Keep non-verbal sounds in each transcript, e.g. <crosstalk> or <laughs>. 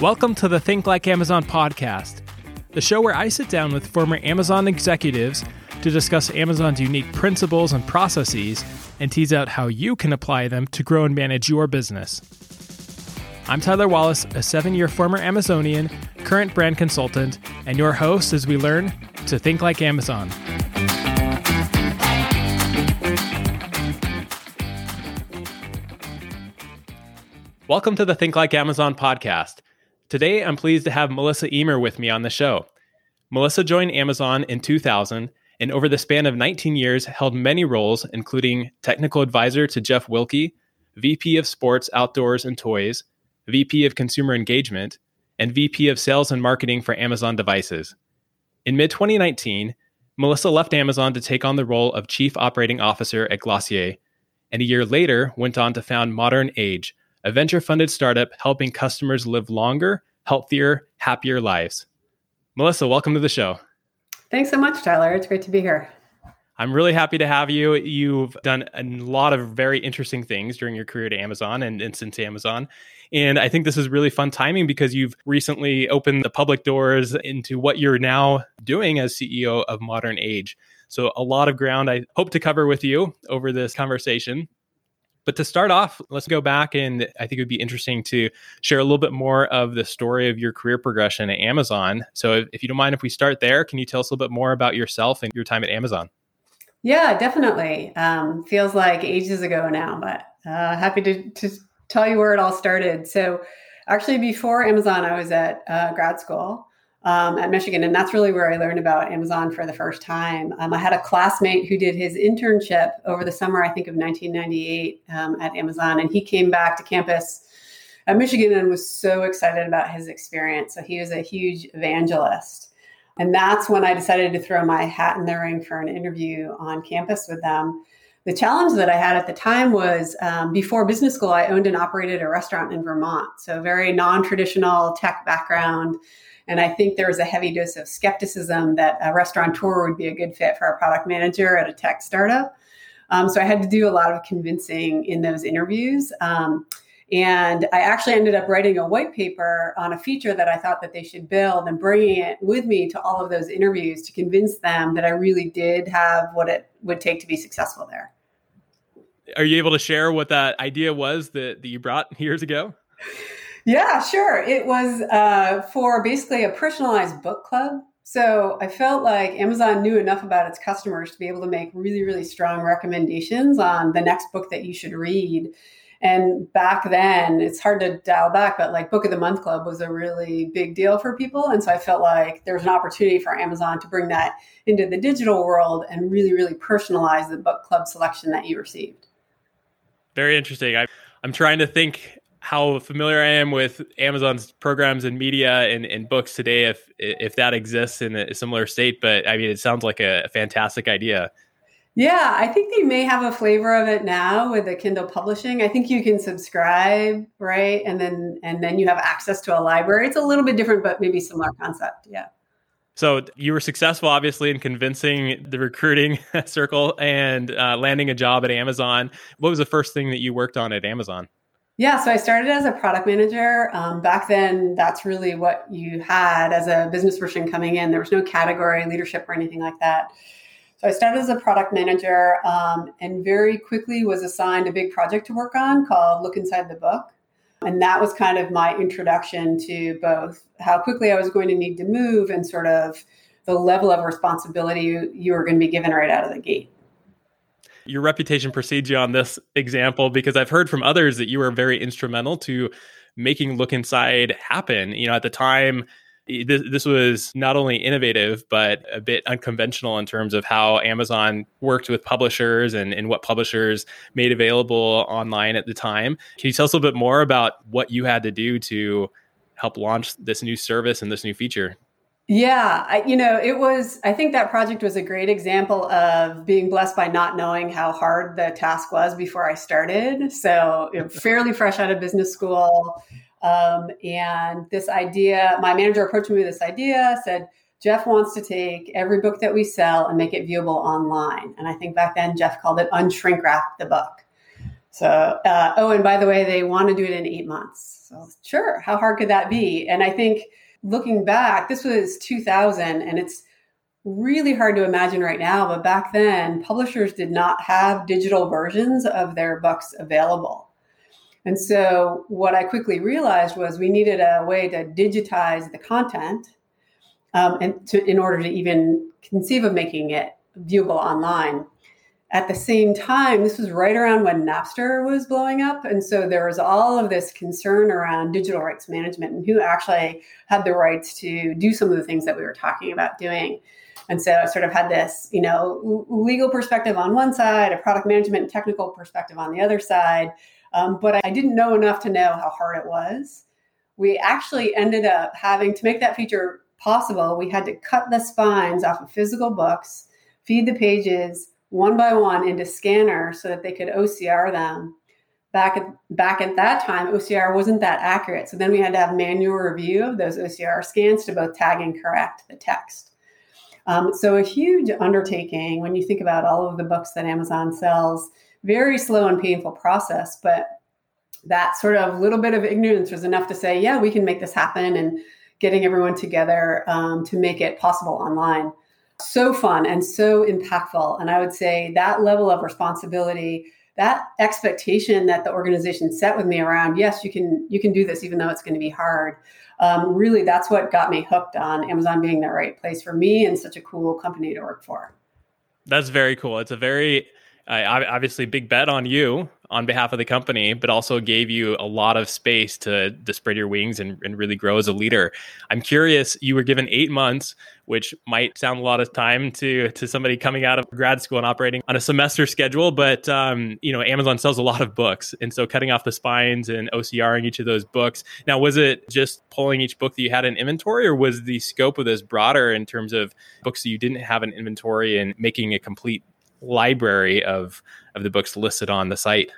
Welcome to the Think Like Amazon podcast, the show where I sit down with former Amazon executives to discuss Amazon's unique principles and processes and tease out how you can apply them to grow and manage your business. I'm Tyler Wallace, a seven year former Amazonian, current brand consultant, and your host as we learn to think like Amazon. Welcome to the Think Like Amazon podcast. Today, I'm pleased to have Melissa Eamer with me on the show. Melissa joined Amazon in 2000 and over the span of 19 years held many roles, including technical advisor to Jeff Wilke, VP of Sports, Outdoors, and Toys, VP of Consumer Engagement, and VP of Sales and Marketing for Amazon Devices. In mid 2019, Melissa left Amazon to take on the role of Chief Operating Officer at Glossier, and a year later went on to found Modern Age, a venture funded startup helping customers live longer, healthier, happier lives. Melissa, welcome to the show. Thanks so much, Tyler. It's great to be here. I'm really happy to have you. You've done a lot of very interesting things during your career at Amazon and, and since Amazon. And I think this is really fun timing because you've recently opened the public doors into what you're now doing as CEO of Modern Age. So, a lot of ground I hope to cover with you over this conversation. But to start off, let's go back and I think it would be interesting to share a little bit more of the story of your career progression at Amazon. So, if, if you don't mind, if we start there, can you tell us a little bit more about yourself and your time at Amazon? Yeah, definitely. Um, feels like ages ago now, but uh, happy to, to tell you where it all started. So, actually, before Amazon, I was at uh, grad school um, at Michigan. And that's really where I learned about Amazon for the first time. Um, I had a classmate who did his internship over the summer, I think of 1998 um, at Amazon. And he came back to campus at Michigan and was so excited about his experience. So he was a huge evangelist. And that's when I decided to throw my hat in the ring for an interview on campus with them. The challenge that I had at the time was um, before business school, I owned and operated a restaurant in Vermont. So, very non traditional tech background. And I think there was a heavy dose of skepticism that a restaurateur would be a good fit for a product manager at a tech startup. Um, so I had to do a lot of convincing in those interviews. Um, and I actually ended up writing a white paper on a feature that I thought that they should build and bringing it with me to all of those interviews to convince them that I really did have what it would take to be successful there. Are you able to share what that idea was that, that you brought <laughs> years ago? Yeah, sure. It was uh, for basically a personalized book club. So I felt like Amazon knew enough about its customers to be able to make really, really strong recommendations on the next book that you should read. And back then, it's hard to dial back, but like Book of the Month Club was a really big deal for people. And so I felt like there was an opportunity for Amazon to bring that into the digital world and really, really personalize the book club selection that you received. Very interesting. I, I'm trying to think how familiar I am with Amazon's programs and media and, and books today, if if that exists in a similar state. But I mean, it sounds like a, a fantastic idea. Yeah, I think they may have a flavor of it now with the Kindle publishing. I think you can subscribe, right? And then and then you have access to a library. It's a little bit different, but maybe similar concept. Yeah. So you were successful, obviously, in convincing the recruiting <laughs> circle and uh, landing a job at Amazon. What was the first thing that you worked on at Amazon? Yeah, so I started as a product manager. Um, back then, that's really what you had as a business person coming in. There was no category leadership or anything like that. So I started as a product manager um, and very quickly was assigned a big project to work on called Look Inside the Book. And that was kind of my introduction to both how quickly I was going to need to move and sort of the level of responsibility you, you were going to be given right out of the gate your reputation precedes you on this example because I've heard from others that you were very instrumental to making Look Inside happen. You know, at the time, this, this was not only innovative, but a bit unconventional in terms of how Amazon worked with publishers and, and what publishers made available online at the time. Can you tell us a little bit more about what you had to do to help launch this new service and this new feature? Yeah, I, you know, it was, I think that project was a great example of being blessed by not knowing how hard the task was before I started. So, you know, fairly fresh out of business school. Um, and this idea, my manager approached me with this idea, said, Jeff wants to take every book that we sell and make it viewable online. And I think back then Jeff called it unshrink wrap the book. So, uh, oh, and by the way, they want to do it in eight months. So, sure, how hard could that be? And I think looking back, this was 2000, and it's really hard to imagine right now. But back then, publishers did not have digital versions of their books available. And so, what I quickly realized was we needed a way to digitize the content um, and to, in order to even conceive of making it viewable online. At the same time, this was right around when Napster was blowing up. And so there was all of this concern around digital rights management and who actually had the rights to do some of the things that we were talking about doing. And so I sort of had this, you know, legal perspective on one side, a product management and technical perspective on the other side. Um, but I didn't know enough to know how hard it was. We actually ended up having to make that feature possible, we had to cut the spines off of physical books, feed the pages one by one into scanner so that they could OCR them. Back at back at that time, OCR wasn't that accurate. So then we had to have manual review of those OCR scans to both tag and correct the text. Um, so a huge undertaking when you think about all of the books that Amazon sells. Very slow and painful process, but that sort of little bit of ignorance was enough to say, yeah, we can make this happen and getting everyone together um, to make it possible online. So fun and so impactful. And I would say that level of responsibility, that expectation that the organization set with me around, yes, you can you can do this even though it's going to be hard. Um, really, that's what got me hooked on Amazon being the right place for me and such a cool company to work for. That's very cool. It's a very uh, obviously big bet on you on behalf of the company, but also gave you a lot of space to, to spread your wings and, and really grow as a leader. I'm curious, you were given eight months, which might sound a lot of time to to somebody coming out of grad school and operating on a semester schedule, but um, you know, Amazon sells a lot of books. And so cutting off the spines and OCRing each of those books. Now, was it just pulling each book that you had in inventory, or was the scope of this broader in terms of books that you didn't have an inventory and making a complete library of of the books listed on the site?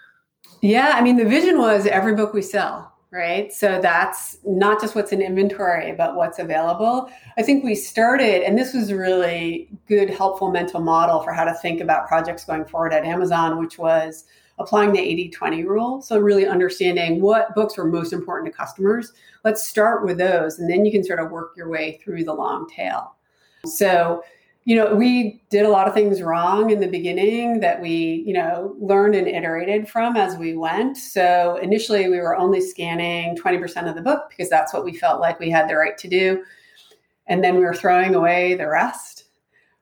Yeah, I mean the vision was every book we sell, right? So that's not just what's in inventory, but what's available. I think we started, and this was really good, helpful mental model for how to think about projects going forward at Amazon, which was applying the 80 20 rule. So, really understanding what books were most important to customers. Let's start with those, and then you can sort of work your way through the long tail. So, you know, we did a lot of things wrong in the beginning that we, you know, learned and iterated from as we went. So initially we were only scanning 20% of the book because that's what we felt like we had the right to do. And then we were throwing away the rest,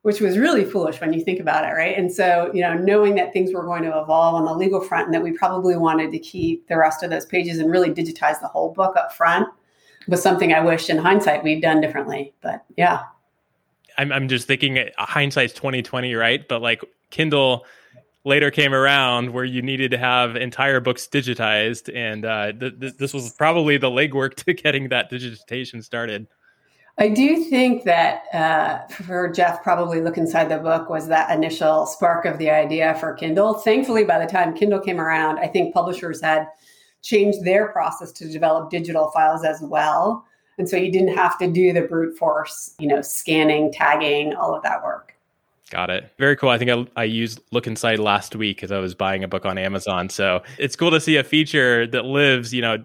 which was really foolish when you think about it, right? And so, you know, knowing that things were going to evolve on the legal front and that we probably wanted to keep the rest of those pages and really digitize the whole book up front was something I wish in hindsight we'd done differently. But yeah. I'm I'm just thinking uh, hindsight's 2020, right? But like Kindle later came around where you needed to have entire books digitized, and uh, th- th- this was probably the legwork to getting that digitization started. I do think that uh, for Jeff, probably look inside the book was that initial spark of the idea for Kindle. Thankfully, by the time Kindle came around, I think publishers had changed their process to develop digital files as well. And so you didn't have to do the brute force, you know, scanning, tagging, all of that work. Got it. Very cool. I think I, I used Look Inside last week because I was buying a book on Amazon. So it's cool to see a feature that lives, you know,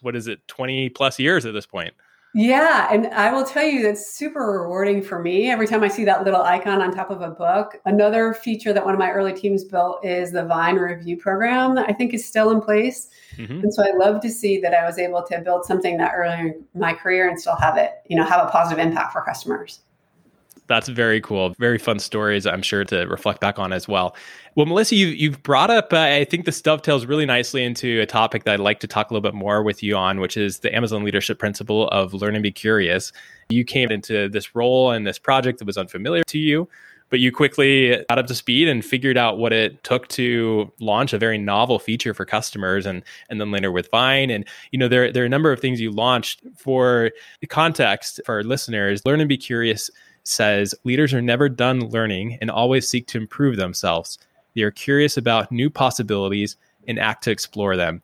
what is it, 20 plus years at this point? Yeah, and I will tell you that's super rewarding for me. Every time I see that little icon on top of a book. Another feature that one of my early teams built is the Vine review program that I think is still in place. Mm-hmm. And so I love to see that I was able to build something that early in my career and still have it, you know, have a positive impact for customers that's very cool. Very fun stories, I'm sure, to reflect back on as well. Well, Melissa, you, you've brought up, uh, I think this dovetails really nicely into a topic that I'd like to talk a little bit more with you on, which is the Amazon leadership principle of learn and be curious. You came into this role and this project that was unfamiliar to you, but you quickly got up to speed and figured out what it took to launch a very novel feature for customers and and then later with Vine. And you know, there, there are a number of things you launched for the context for our listeners. Learn and be curious says leaders are never done learning and always seek to improve themselves. They are curious about new possibilities and act to explore them.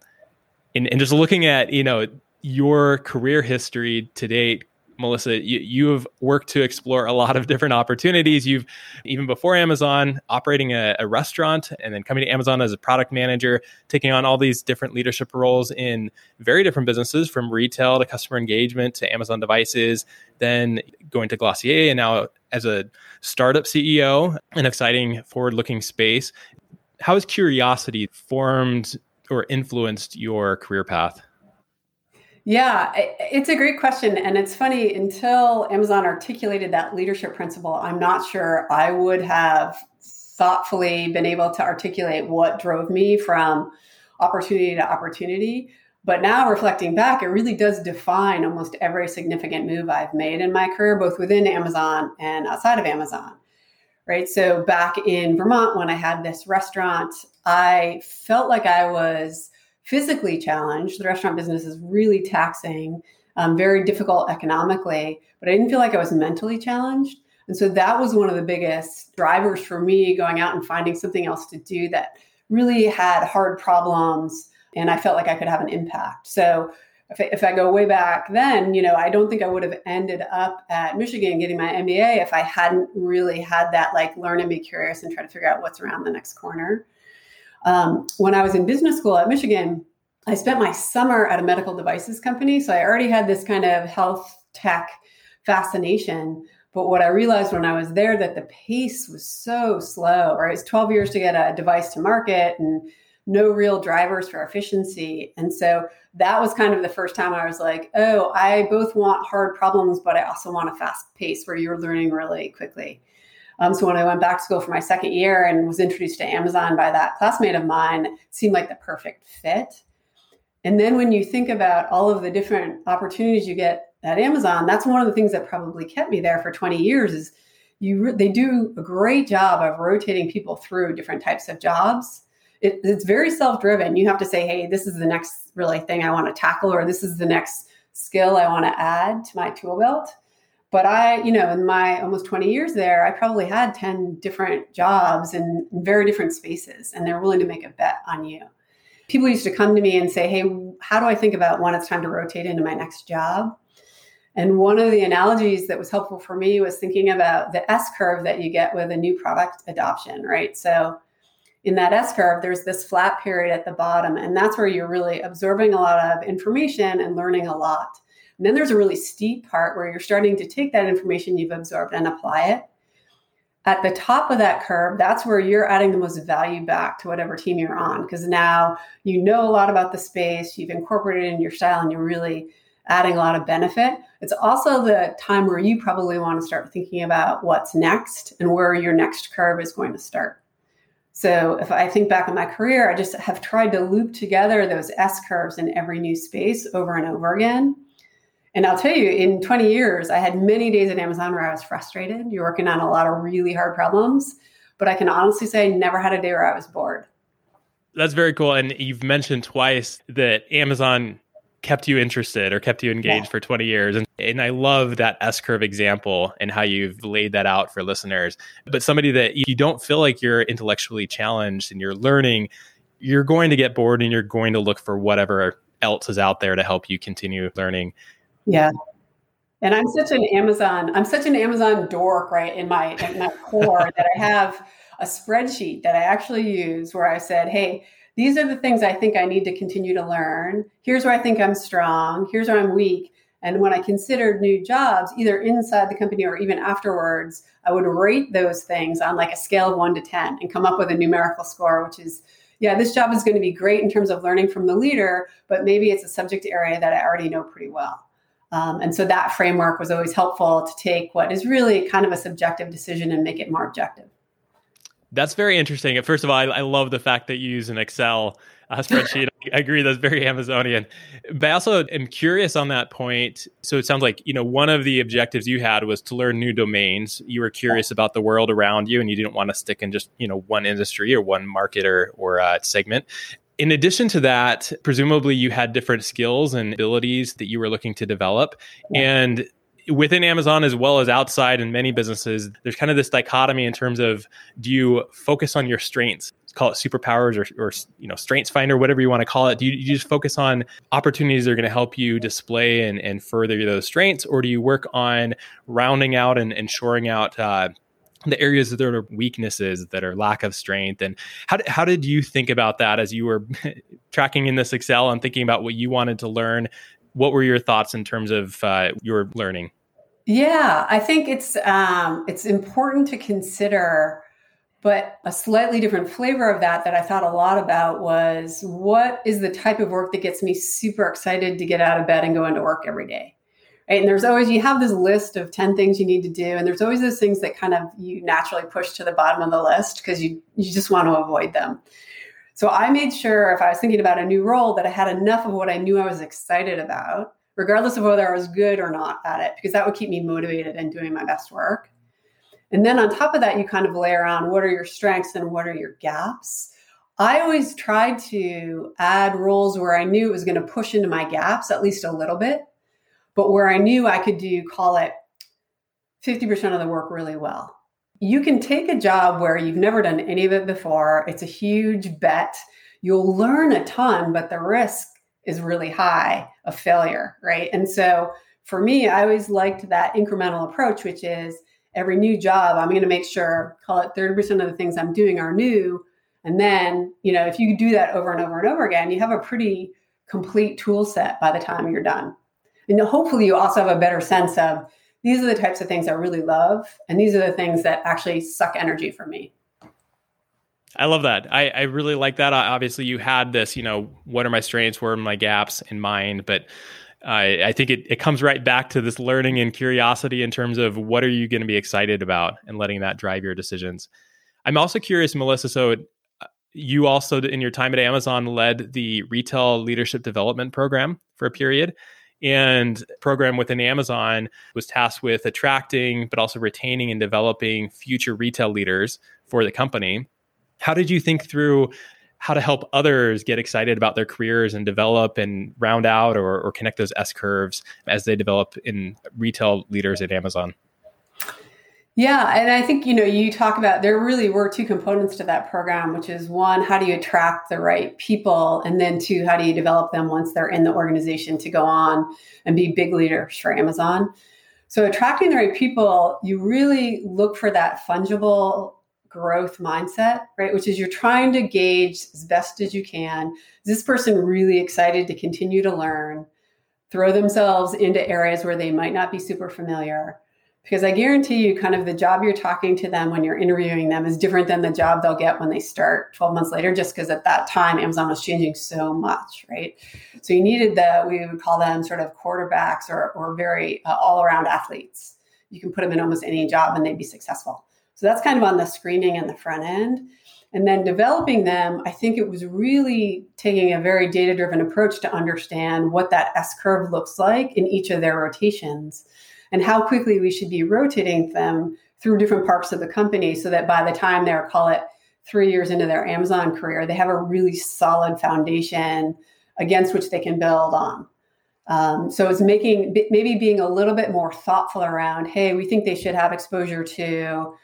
And, and just looking at, you know, your career history to date, Melissa, you, you have worked to explore a lot of different opportunities. You've, even before Amazon, operating a, a, restaurant and then coming to Amazon as a product manager, taking on all these different leadership roles in very different businesses from retail to customer engagement to Amazon devices, then going to Glossier and now as a startup CEO, an exciting forward looking space. How has curiosity formed or influenced your career path? Yeah, it's a great question. And it's funny, until Amazon articulated that leadership principle, I'm not sure I would have thoughtfully been able to articulate what drove me from opportunity to opportunity. But now reflecting back, it really does define almost every significant move I've made in my career, both within Amazon and outside of Amazon. Right. So back in Vermont, when I had this restaurant, I felt like I was physically challenged. The restaurant business is really taxing, um, very difficult economically, but I didn't feel like I was mentally challenged. And so that was one of the biggest drivers for me going out and finding something else to do that really had hard problems and I felt like I could have an impact. So if I, if I go way back then, you know, I don't think I would have ended up at Michigan getting my MBA if I hadn't really had that like learn and be curious and try to figure out what's around the next corner. Um, when I was in business school at Michigan, I spent my summer at a medical devices company. So I already had this kind of health tech fascination. But what I realized when I was there that the pace was so slow, right? It's 12 years to get a device to market and no real drivers for efficiency. And so that was kind of the first time I was like, oh, I both want hard problems, but I also want a fast pace where you're learning really quickly. Um, so when I went back to school for my second year and was introduced to Amazon by that classmate of mine, seemed like the perfect fit. And then when you think about all of the different opportunities you get at Amazon, that's one of the things that probably kept me there for 20 years is you they do a great job of rotating people through different types of jobs. It, it's very self-driven. You have to say, "Hey, this is the next really thing I want to tackle or this is the next skill I want to add to my tool belt." But I, you know, in my almost 20 years there, I probably had 10 different jobs in, very different spaces, and they're willing to make a bet on you. People used to come to me and say, Hey, how do I think about when it's time to rotate into my next job? And one of the analogies that was helpful for me was thinking about the S curve that you get with a new product adoption, right? So in that S curve, there's this flat period at the bottom, and that's where you're really absorbing a lot of information and learning a lot. And then there's a really steep part where you're starting to take that information you've absorbed and apply it. At the top of that curve, that's where you're adding the most value back to whatever team you're on because now you know a lot about the space, you've incorporated it in your style, and you're really adding a lot of benefit. It's also the time where you probably want to start thinking about what's next and where your next curve is going to start. So if I think back on my career, I just have tried to loop together those S curves in every new space over and over again. And I'll tell you, in 20 years, I had many days at Amazon where I was frustrated. You're working on a lot of really hard problems, but I can honestly say I never had a day where I was bored. That's very cool. And you've mentioned twice that Amazon kept you interested or kept you engaged yeah. for 20 years. And, and I love that S curve example and how you've laid that out for listeners. But somebody that you don't feel like you're intellectually challenged and you're learning, you're going to get bored and you're going to look for whatever else is out there to help you continue learning. Yeah. And I'm such an Amazon, I'm such an Amazon dork, right? In my in my core that I have a spreadsheet that I actually use where I said, hey, these are the things I think I need to continue to learn. Here's where I think I'm strong. Here's where I'm weak. And when I considered new jobs, either inside the company or even afterwards, I would rate those things on like a scale of one to 10 and come up with a numerical score, which is, yeah, this job is going to be great in terms of learning from the leader, but maybe it's a subject area that I already know pretty well. Um, and so that framework was always helpful to take what is really kind of a subjective decision and make it more objective. That's very interesting. First of all, I, I love the fact that you use an Excel uh, <laughs> spreadsheet. I agree, that's very Amazonian. But I also am curious on that point. So it sounds like you know one of the objectives you had was to learn new domains. You were curious about the world around you, and you didn't want to stick in just you know one industry or one market or or uh, segment in addition to that, presumably you had different skills and abilities that you were looking to develop. Yeah. And within Amazon as well as outside in many businesses, there's kind of this dichotomy in terms of do you focus on your strengths? call it superpowers or, or you know strengths finder whatever you want to call it do you, you just focus on opportunities that are going to help you display and, and further those strengths or do you work on rounding out and, and shoring out uh, the areas that are weaknesses that are lack of strength and how, how did you think about that as you were <laughs> tracking in this excel and thinking about what you wanted to learn what were your thoughts in terms of uh, your learning yeah i think it's um, it's important to consider but a slightly different flavor of that that I thought a lot about was what is the type of work that gets me super excited to get out of bed and go into work every day? Right? And there's always, you have this list of 10 things you need to do. And there's always those things that kind of you naturally push to the bottom of the list because you, you just want to avoid them. So I made sure if I was thinking about a new role that I had enough of what I knew I was excited about, regardless of whether I was good or not at it, because that would keep me motivated and doing my best work. And then on top of that, you kind of layer on what are your strengths and what are your gaps. I always tried to add roles where I knew it was going to push into my gaps at least a little bit, but where I knew I could do, call it 50% of the work really well. You can take a job where you've never done any of it before, it's a huge bet. You'll learn a ton, but the risk is really high of failure, right? And so for me, I always liked that incremental approach, which is every new job, I'm going to make sure, call it 30% of the things I'm doing are new. And then, you know, if you do that over and over and over again, you have a pretty complete tool set by the time you're done. And hopefully you also have a better sense of these are the types of things I really love. And these are the things that actually suck energy from me. I love that. I, I really like that. Obviously, you had this, you know, what are my strengths, where are my gaps in mind, but I, I think it, it comes right back to this learning and curiosity in terms of what are you going to be excited about and letting that drive your decisions. I'm also curious, Melissa. So uh, you also, in your time at Amazon, led the retail leadership development program for a period. And program within Amazon was tasked with attracting, but also retaining and developing future retail leaders for the company. How did you think through how to help others get excited about their careers and develop and round out or, or connect those S curves as they develop in retail leaders at Amazon. Yeah, and I think you know you talk about there really were two components to that program, which is one, how do you attract the right people, and then two, how do you develop them once they're in the organization to go on and be big leaders for Amazon. So attracting the right people, you really look for that fungible growth mindset, right? Which is you're trying to gauge as best as you can. Is this person really excited to continue to learn, throw themselves into areas where they might not be super familiar? Because I guarantee you, kind of the job you're talking to them when you're interviewing them is different than the job they'll get when they start 12 months later, just because at that time Amazon was changing so much, right? So you needed the, we would call them sort of quarterbacks or, or very uh, all around athletes. You can put them in almost any job and they'd be successful. So that's kind of on the screening and the front end. And then developing them, I think it was really taking a very data driven approach to understand what that S curve looks like in each of their rotations and how quickly we should be rotating them through different parts of the company so that by the time they're, call it three years into their Amazon career, they have a really solid foundation against which they can build on. Um, so it's making maybe being a little bit more thoughtful around, hey, we think they should have exposure to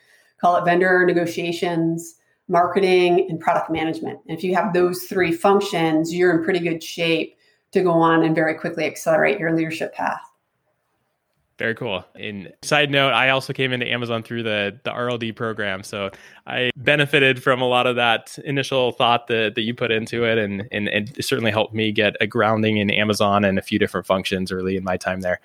call it vendor negotiations, marketing, and product management. And if you have those three functions, you're in pretty good shape to go on and very quickly accelerate your leadership path. Very cool. In side note, I also came into Amazon through the the RLD program, so I benefited from a lot of that initial thought that, that you put into it, and, and and it certainly helped me get a grounding in Amazon and a few different functions early in my time there.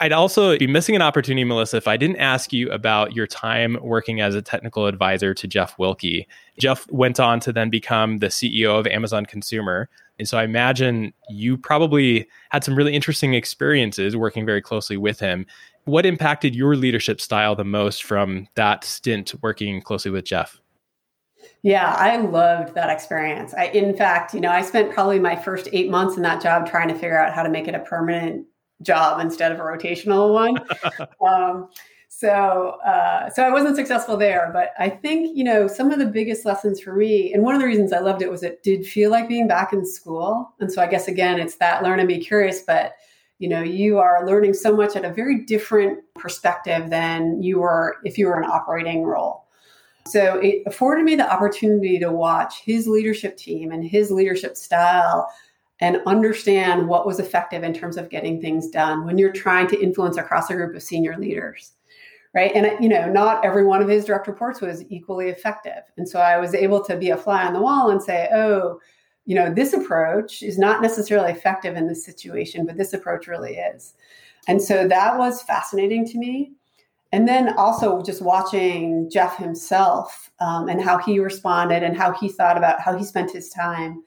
I'd also be missing an opportunity, Melissa, if I didn't ask you about your time working as a technical advisor to Jeff Wilke. Jeff went on to then become the CEO of Amazon Consumer. And so I imagine you probably had some really interesting experiences working very closely with him. What impacted your leadership style the most from that stint working closely with Jeff? Yeah, I loved that experience. I, in fact, you know, I spent probably my first eight months in that job trying to figure out how to make it a permanent job instead of a rotational one. <laughs> um, so uh, so I wasn't successful there, but I think you know some of the biggest lessons for me, and one of the reasons I loved it was it did feel like being back in school, and so I guess again it's that learn and be curious, but you know you are learning so much at a very different perspective than you were if you were an operating role. So it afforded me the opportunity to watch his leadership team and his leadership style and understand what was effective in terms of getting things done when you're trying to influence across a group of senior leaders right? And you know not every one of his direct reports was equally effective. And so i was able to be a fly on the wall and say oh you know this approach is not necessarily effective in this situation but this approach really is. And so that was fascinating to me. And then also just watching jeff himself um, and how he responded and how he thought about how he spent his time.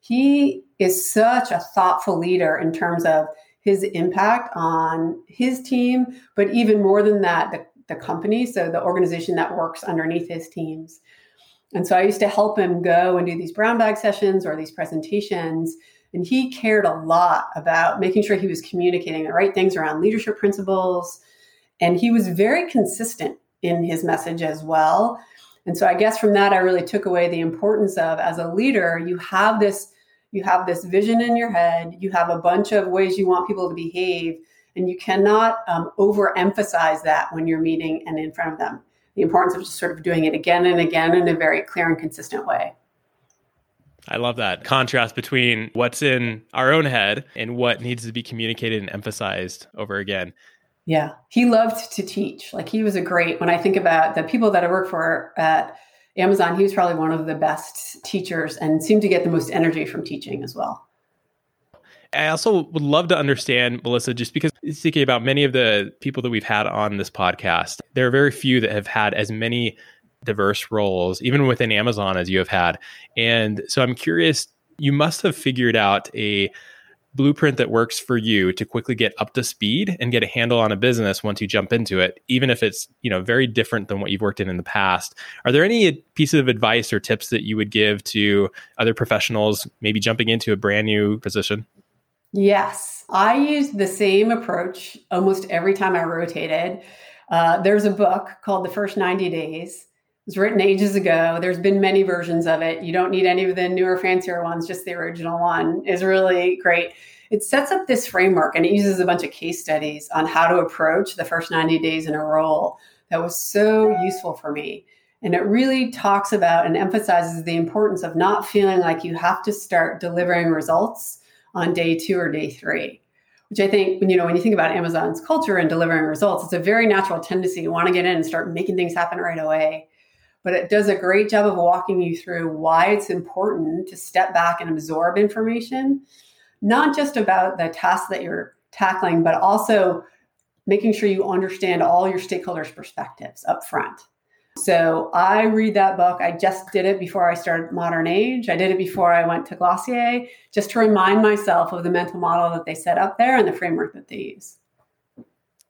He is such a thoughtful leader in terms of his impact on his team, but even more than that, the, the company, so the organization that works underneath his teams. And so I used to help him go and do these brown bag sessions or these presentations. And he cared a lot about making sure he was communicating the right things around leadership principles. And he was very consistent in his message as well. And so I guess from that, I really took away the importance of as a leader, you have this you have this vision in your head you have a bunch of ways you want people to behave and you cannot um, overemphasize that when you're meeting and in front of them the importance of just sort of doing it again and again in a very clear and consistent way I love that contrast between what's in our own head and what needs to be communicated and emphasized over again. Yeah, he loved to teach. Like he was a great, when I think about the people that I work for at Amazon, he was probably one of the best teachers and seemed to get the most energy from teaching as well. I also would love to understand, Melissa, just because thinking about many of the people that we've had on this podcast, there are very few that have had as many diverse roles, even within Amazon, as you have had. And so I'm curious, you must have figured out a blueprint that works for you to quickly get up to speed and get a handle on a business once you jump into it even if it's you know very different than what you've worked in in the past are there any pieces of advice or tips that you would give to other professionals maybe jumping into a brand new position yes i used the same approach almost every time i rotated uh, there's a book called the first 90 days it was written ages ago. There's been many versions of it. You don't need any of the newer, fancier ones. Just the original one is really great. It sets up this framework and it uses a bunch of case studies on how to approach the first 90 days in a role. That was so useful for me. And it really talks about and emphasizes the importance of not feeling like you have to start delivering results on day two or day three which I think, you know, when you think about Amazon's culture and delivering results, it's a very natural tendency. You want to get in and start making things happen right away but it does a great job of walking you through why it's important to step back and absorb information, not just about the task that you're tackling, but also making sure you understand all your stakeholders' perspectives up front. So I read that book. I just did it before I started Modern Age. I did it before I went to Glossier, just to remind myself of the mental model that they set up there and the framework that they use.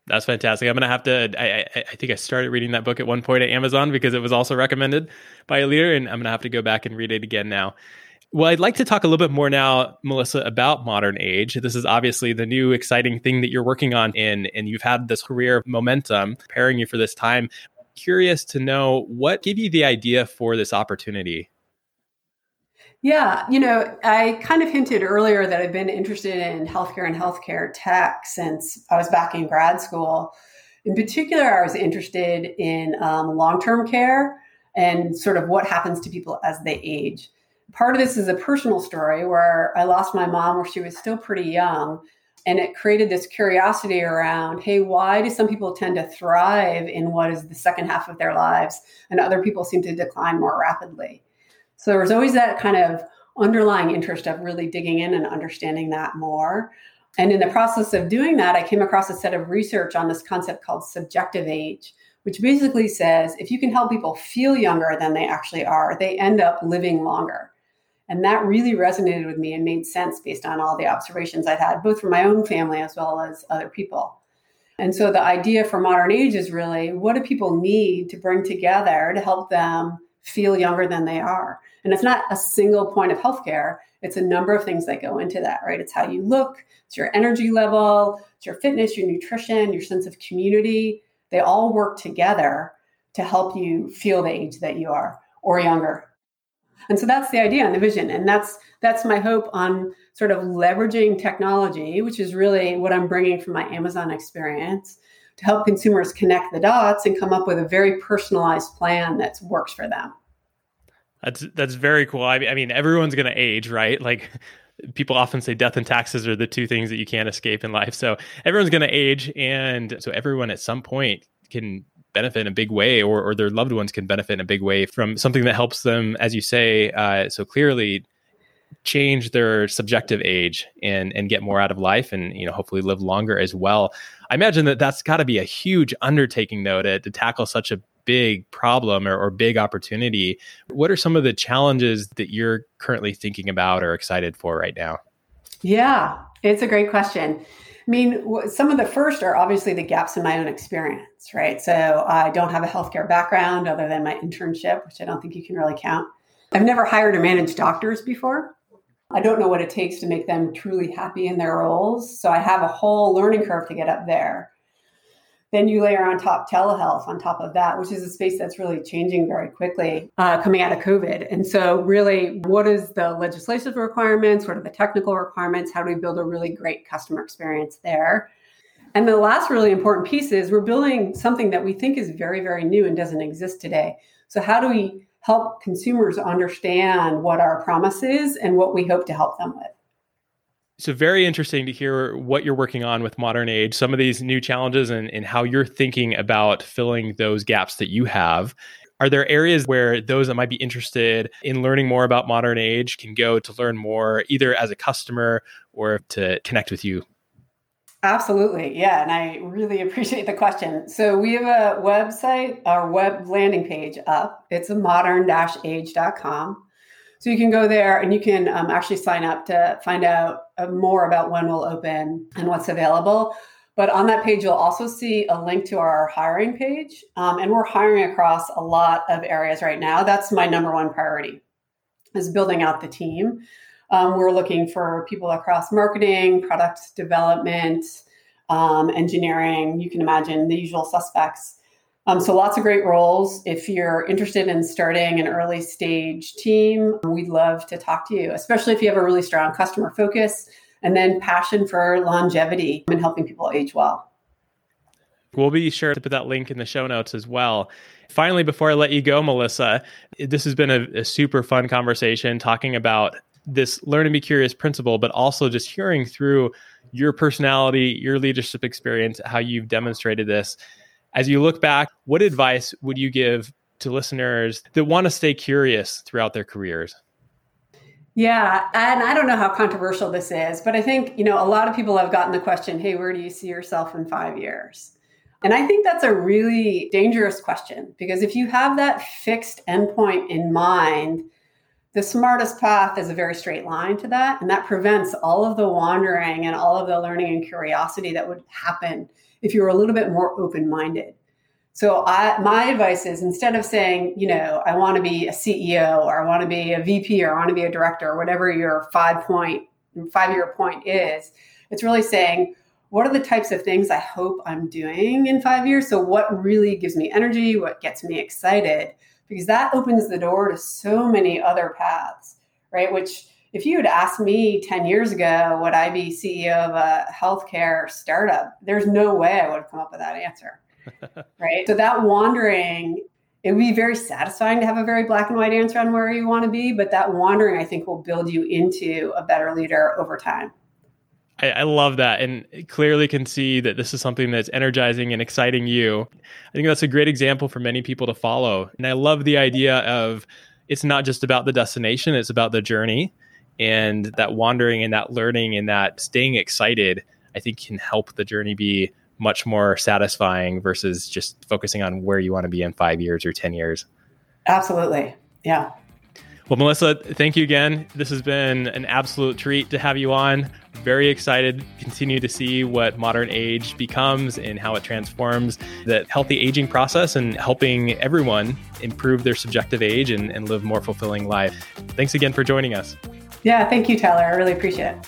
That's fantastic. I'm gonna have to. I, I, I think I started reading that book at one point at Amazon because it was also recommended by a leader, and I'm gonna have to go back and read it again now. Well, I'd like to talk a little bit more now, Melissa, about modern age. This is obviously the new exciting thing that you're working on in, and you've had this career momentum preparing you for this time. Curious to know what gave you the idea for this opportunity. Yeah, you know, I kind of hinted earlier that I've been interested in healthcare and healthcare tech since I was back in grad school. In particular, I was interested in um, long term care and sort of what happens to people as they age. Part of this is a personal story where I lost my mom where she was still pretty young. And it created this curiosity around hey, why do some people tend to thrive in what is the second half of their lives and other people seem to decline more rapidly? So there was always that kind of underlying interest of really digging in and understanding that more. And in the process of doing that, I came across a set of research on this concept called subjective age, which basically says if you can help people feel younger than they actually are, they end up living longer. And that really resonated with me and made sense based on all the observations I'd had, both from my own family as well as other people. And so the idea for modern age is really what do people need to bring together to help them feel younger than they are? And it's not a single point of healthcare, it's a number of things that go into that, right? It's how you look, it's your energy level, it's your fitness, your nutrition, your sense of community. They all work together to help you feel the age that you are or younger. And so that's the idea and the vision. And that's that's my hope on sort of leveraging technology, which is really what I'm bringing from my Amazon experience to help consumers connect the dots and come up with a very personalized plan that works for them. That's that's very cool. I I mean everyone's going to age, right? Like people often say death and taxes are the two things that you can't escape in life. So everyone's going to age and so everyone at some point can benefit in a big way or, or their loved ones can benefit in a big way from something that helps them as you say uh, so clearly change their subjective age and and get more out of life and you know hopefully live longer as well. I imagine that that's got to be a huge undertaking though to, to tackle such a big problem or, or big opportunity. What are some of the challenges that you're currently thinking about or excited for right now? Yeah it's a great question I mean, some of the first are obviously the gaps in my own experience, right? So I don't have a healthcare background other than my internship, which I don't think you can really count. I've never hired or managed doctors before. I don't know what it takes to make them truly happy in their roles. So I have a whole learning curve to get up there. Then you layer on top telehealth on top of that, which is a space that's really changing very quickly uh, coming out of COVID. And so, really, what is the legislative requirements? What are the technical requirements? How do we build a really great customer experience there? And the last really important piece is we're building something that we think is very, very new and doesn't exist today. So, how do we help consumers understand what our promise is and what we hope to help them with. So, very interesting to hear what you're working on with Modern Age, some of these new challenges, and, and how you're thinking about filling those gaps that you have. Are there areas where those that might be interested in learning more about Modern Age can go to learn more, either as a customer or to connect with you Absolutely. Yeah. And I really <laughs> appreciate the question. So we have a website, our web landing page up. It's a modern age.com. So you can go there and you can um, actually sign up to find out uh, more about when we'll open and what's available. But on that page, you'll also see a link to our hiring page. Um, and we're hiring across a lot of areas right now. That's my number one priority is building out the team. Um, we're looking for people across marketing, product development, um, engineering. You can imagine the usual suspects. Um, so lots of great roles. If you're interested in starting an early stage team, we'd love to talk to you, especially if you have a really strong customer focus and then passion for longevity and helping people age well. We'll be sure to put that link in the show notes as well. Finally, before I let you go, Melissa, this has been a, a super fun conversation talking about this learn and be curious principle, but also just hearing through your personality, your leadership experience, how you've demonstrated this. As you look back, what advice would you give to listeners that want to stay curious throughout their careers? Yeah, and I don't know how controversial this is, but I think, you know, a lot of people have gotten the question, "Hey, where do you see yourself in 5 years?" And I think that's a really dangerous question because if you have that fixed endpoint in mind, the smartest path is a very straight line to that. And that prevents all of the wandering and all of the learning and curiosity that would happen if you were a little bit more open minded. So I, my advice is instead of saying, you know, I want to be a CEO or I want to be a VP or I want to be a director or whatever your five point, five year point is, it's really saying, what are the types of things I hope I'm doing in five years? So what really gives me energy? What gets me excited? because that opens the door to so many other paths, right? Which if you had asked me 10 years ago, would I be CEO of a healthcare startup? There's no way I would have come up with that answer. <laughs> right. So that wandering, it would be very satisfying to have a very black and white answer on where you want to be, but that wandering, I think, will build you into a better leader over time. I, I, love that and clearly can see that this is something that's energizing and exciting you. I think that's a great example for many people to follow. And I love the idea of it's not just about the destination, it's about the journey and that wandering and that learning and that staying excited, I think can help the journey be much more satisfying versus just focusing on where you want to be in five years or 10 years. Absolutely. Yeah. Well, Melissa, thank you again. This has been an absolute treat to have you on. Very excited continue to see what modern age becomes and how it transforms the healthy aging process and helping everyone improve their subjective age and, and live more fulfilling life. Thanks again for joining us. Yeah, thank you, Tyler. I really appreciate it.